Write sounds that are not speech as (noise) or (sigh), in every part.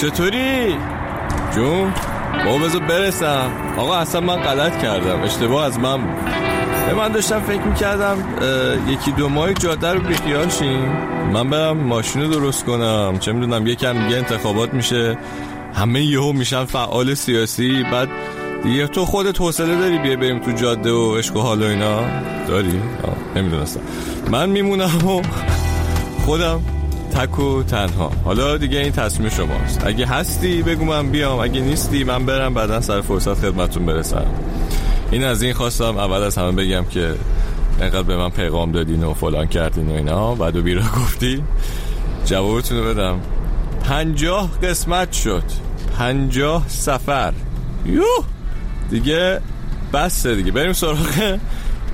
چطوری؟ جون با بذار برسم. آقا اصلا من غلط کردم. اشتباه از من بود. من داشتم فکر می‌کردم یکی دو ماه جاده رو بیخیال شیم. من برم ماشین رو درست کنم. چه می‌دونم یکم دیگه انتخابات میشه. همه یهو میشن فعال سیاسی. بعد دیگه تو خودت حوصله داری بیا بریم تو جاده و عشق و حال و اینا؟ داری؟ نمی‌دونستم. من میمونم و (laughs) خودم تک و تنها. حالا دیگه این تصمیم شماست. اگه هستی بگو من بیام اگه نیستی من برم بعدا سر فرصت خدمتون برسم. این از این خواستم اول از همه بگم که انقدر به من پیغام دادین و فلان کردین و اینا. بعد و بیرا گفتی جوابتون رو بدم. پنجاه قسمت شد. پنجاه سفر. یوه! دیگه بسته دیگه. بریم سراغ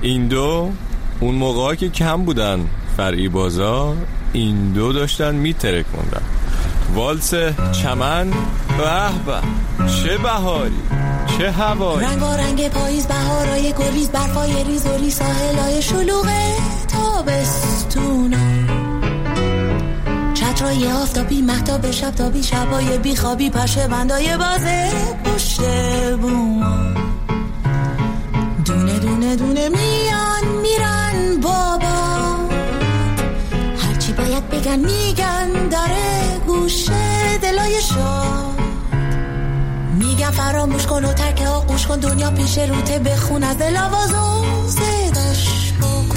این دو. اون موقع که کم بودن فرعی بازار این دو داشتن میترکوندن. والس چمن؟ به به چه بهاری چه هوایی. رنگ رنگ پاییز بهارای گریز برفای ریز و ری ساحلای شلوغ تابستونا چترای آفتابی محتاب شب تابی شبای بیخوابی پشه بندای بازه پشت بوما. دونه دونه دونه میان میرن بابا. بگن میگن داره گوشه دلای شاد میگن فراموش کن و ترک آقوش کن دنیا پیش روته بخون از دل آوازو صداش بکن.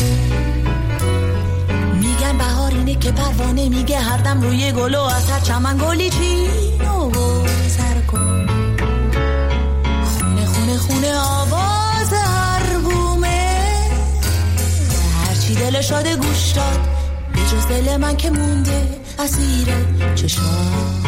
میگن بهار اینه که پروانه میگه هر دم روی گل و از هر چمن گلی چین و سر کن. خونه خونه خونه آواز هر بومه. هرچی دل شاده گوش داد جز دل من که مونده اسیر چشمات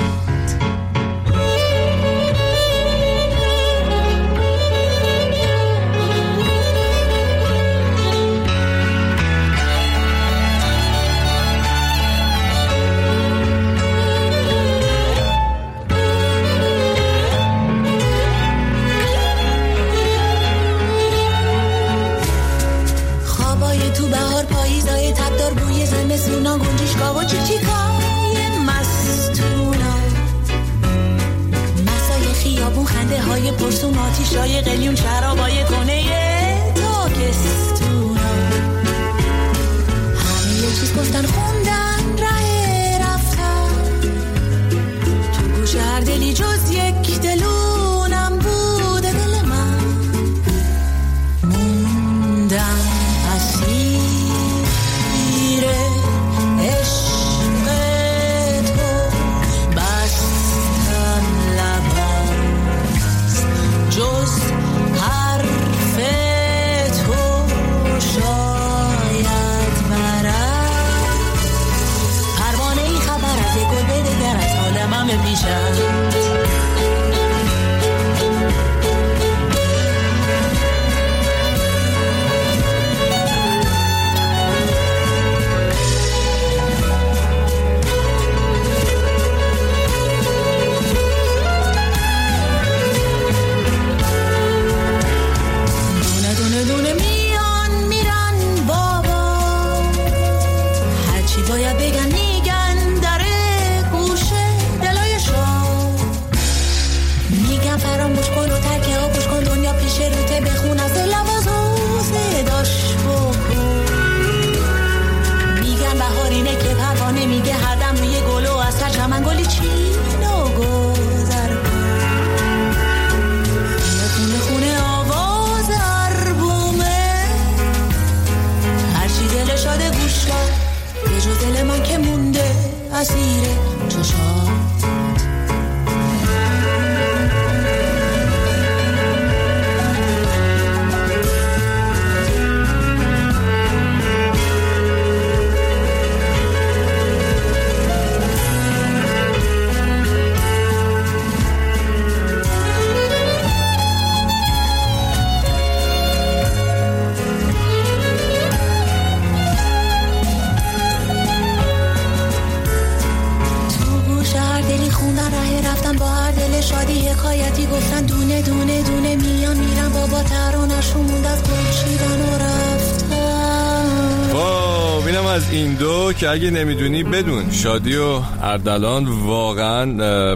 اگه نمی‌دونی بدون. شادی و اردلان واقعا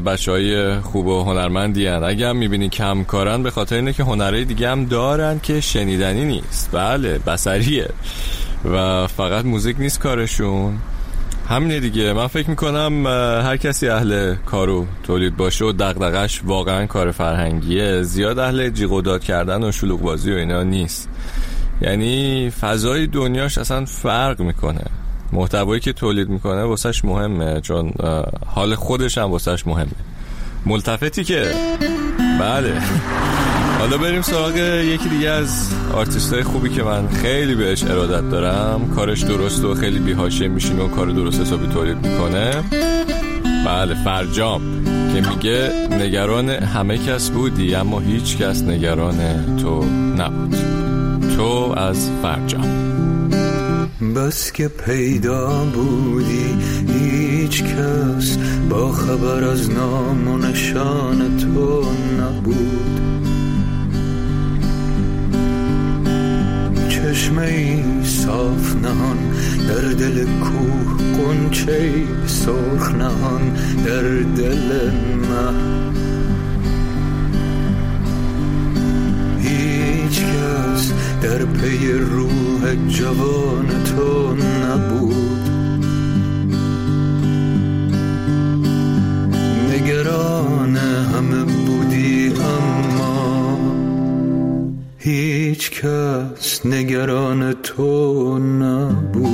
بچه های خوب و هنرمندی هن. اگه هم می‌بینی کم کارن به خاطر اینه که هنره دیگه هم دارن که شنیدنی نیست. بله بسریه و فقط موزیک نیست کارشون. همینه دیگه. من فکر می‌کنم هر کسی اهل کارو تولید باشه و دقدقش واقعا کار فرهنگیه. زیاد اهل جیغ و داد کردن و شلوغ بازی و اینا نیست. یعنی فضای دنیاش اصلا فرق می‌کنه. محتوایی که تولید می‌کنه واسش مهمه چون حال خودش هم واسش مهمه. ملتفتی که بله. حالا بریم سراغ یکی دیگه از آرتیست خوبی که من خیلی بهش ارادت دارم. کارش درست و خیلی بی حاشیه میشینه و کار درست حسابی تولید می‌کنه. بله فرجام که میگه نگران همه کس بودی اما هیچ کس نگران تو نبود. تو از فرجام. بس که پیدا بودی هیچ کس با خبر از نام و نشان تو نبود. چشمه ای صاف نهان در دل کوه قنچه سرخ نهان در دل من. در پی روح جوان تو نبود. نگران همه بودی اما هیچ کس نگران تو نبود.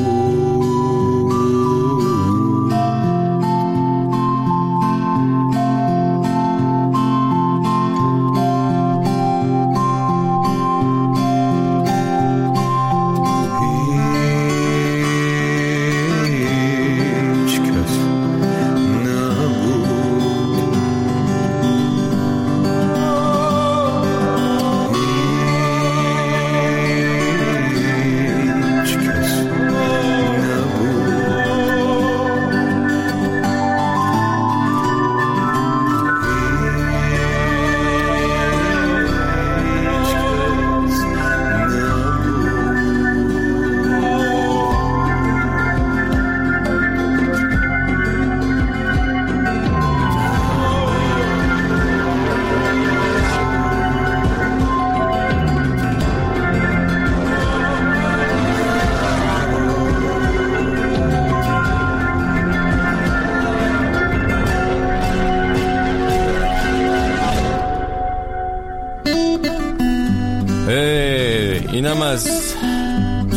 اینم از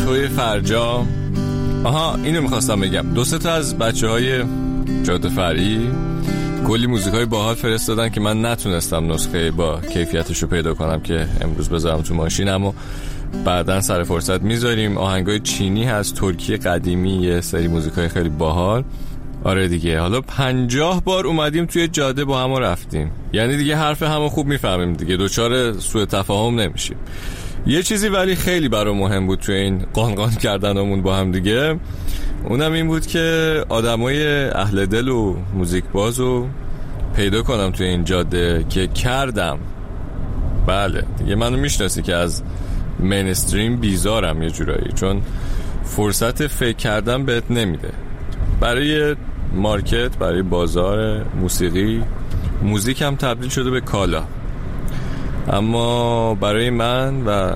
توی فرجام آها اینو می‌خواستم بگم. دو تا از بچه های جاده فرعی کلی موزیک های باحال فرستادن که من نتونستم نسخه با کیفیتش رو پیدا کنم که امروز بذارم تو ماشینم و بعدا سر فرصت می‌ذاریم. آهنگای چینی هست ترکیه قدیمی یه سری موزیک های خیلی باحال. آره دیگه. حالا پنجاه بار اومدیم توی جاده با هم رفتیم. یعنی دیگه حرف همو خوب می‌فهمیم دیگه. دوچار سوء تفاهم نمیشیم. یه چیزی ولی خیلی برای مهم بود توی این قانقان کردنمون با هم دیگه. اونم این بود که آدمای اهل دل و موزیک باز رو پیدا کنم توی این جاده که کردم. بله دیگه منو می‌شناسی که از مینستریم بیزارم یه جورایی چون فرصت فکر کردن بهت نمیده. برای مارکت برای بازار موسیقی موزیک هم تبدیل شده به کالا. اما برای من و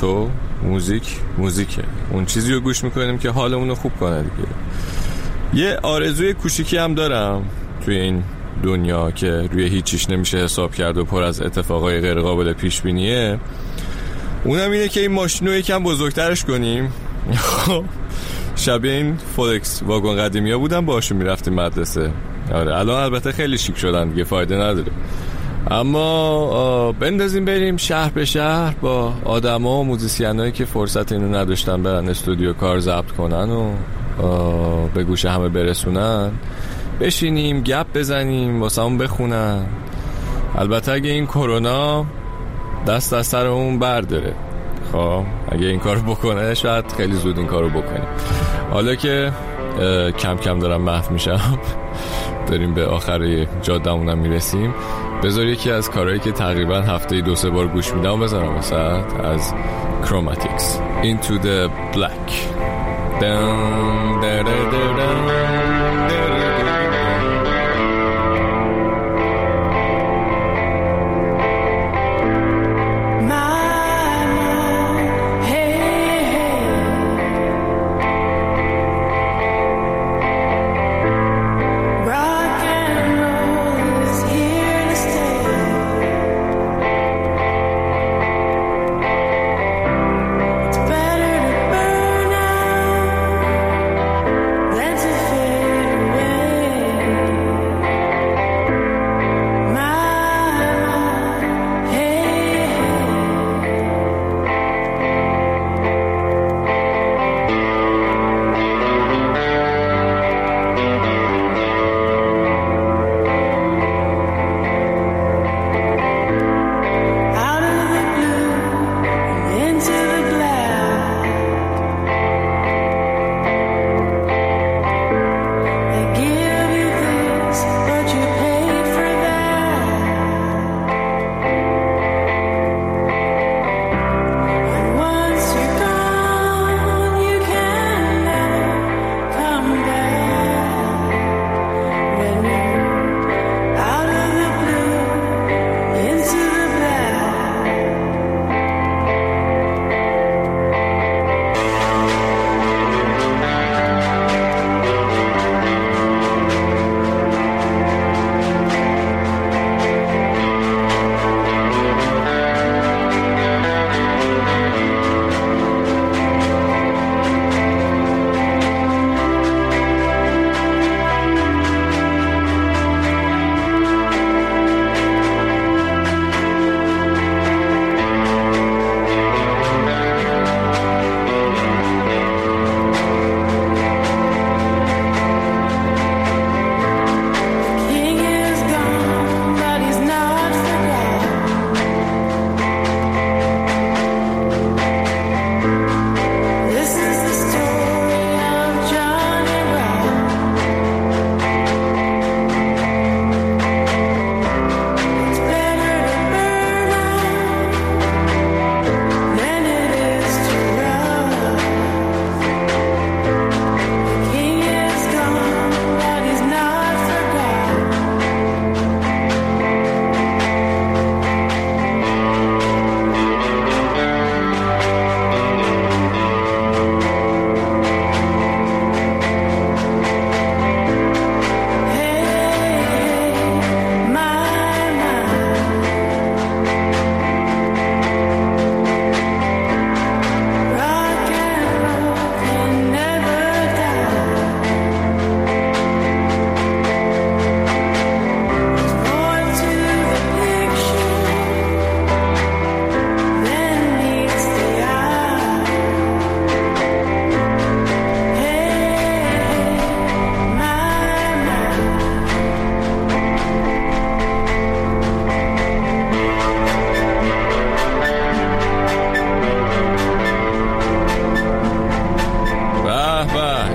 تو موزیک موزیکه. اون چیزی رو گوش می‌کنیم که حالمون رو خوب کنه دیگه. یه آرزوی کوچیکی هم دارم توی این دنیا که روی هیچیش نمیشه حساب کرد و پر از اتفاقای غیر قابل پیش بینیه اونم اینه که این ماشین رو یکم بزرگترش کنیم. (laughs) شبیه این فولکس واگن قدیمی ها بودم باشون می‌رفتیم مدرسه. آره الان البته خیلی شیک شدن دیگه فایده نداره. اما بندازیم بریم شهر به شهر با آدما و موزیسین که فرصت اینو نداشتن برن استودیو کار ضبط کنن و به گوش همه برسونن. بشینیم گپ بزنیم واسه همون بخونن. البته اگه این کرونا دست از سر اون برداره. خب اگه این کارو بکنه شاید خیلی زود این کارو بکنیم. حالا که کم کم دارم محو میشم. داریم به آخر جادمونم می‌رسیم. بذار یکی از کارهایی که تقریبا هفته دو سه بار گوش میدم بذارم وسط از کروماتیکس Into the Black. دم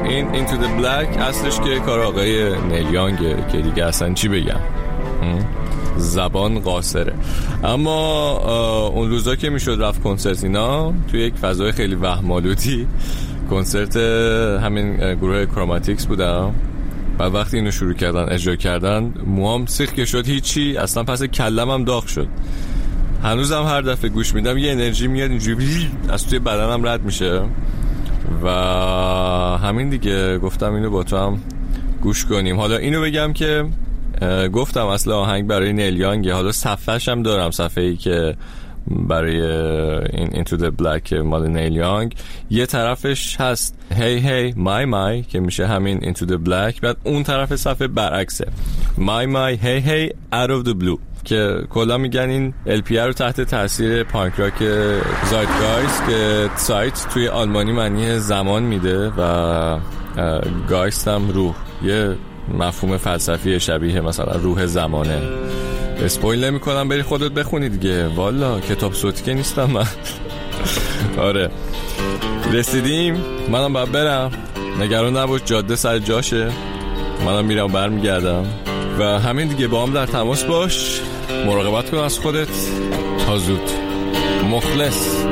این Into the Black اصلش که کار آقای نیلیانگه که دیگه اصلا چی بگم؟ زبان قاصره. اما اون روزا که می‌شد رفت کنسرت اینا توی یک فضای خیلی وهمالودی کنسرت همین گروه کروماتیکس بودم. و وقتی اینو شروع کردن اجرا کردن موام سیخ که شد هیچی اصلا پس کلم هم داغ شد. هنوزم هر دفعه گوش میدم یه انرژی میاد اینجوری از توی بدنم رد میشه. و همین دیگه گفتم اینو با تو هم گوش کنیم. حالا اینو بگم که گفتم اصل آهنگ برای نیلیانگه حالا صفحش هم دارم صفحه ای که برای این Into the Black مال نیلیانگ یه طرفش هست هی هی مای مای که میشه همین Into the Black. بعد اون طرف صفحه برعکسه. مای مای هی هی Out of the Blue. که کلا میگن این LP رو تحت تاثیر پانک راک گایست که سایت توی آلمانی معنی زمان میده و گایست هم روح. یه مفهوم فلسفی شبیه مثلا روح زمانه. اسپویل نمی کنم بری خودت بخونی دیگه. والا کتاب صوتی که نیستم من. (laughs) آره. رسیدیم. منم باید برم. نگران نباش جاده سر جاشه. منم میرم برمیگردم. و همین دیگه با هم در تماس باش. مراقبت کن از خودت. تا زود. مخلص.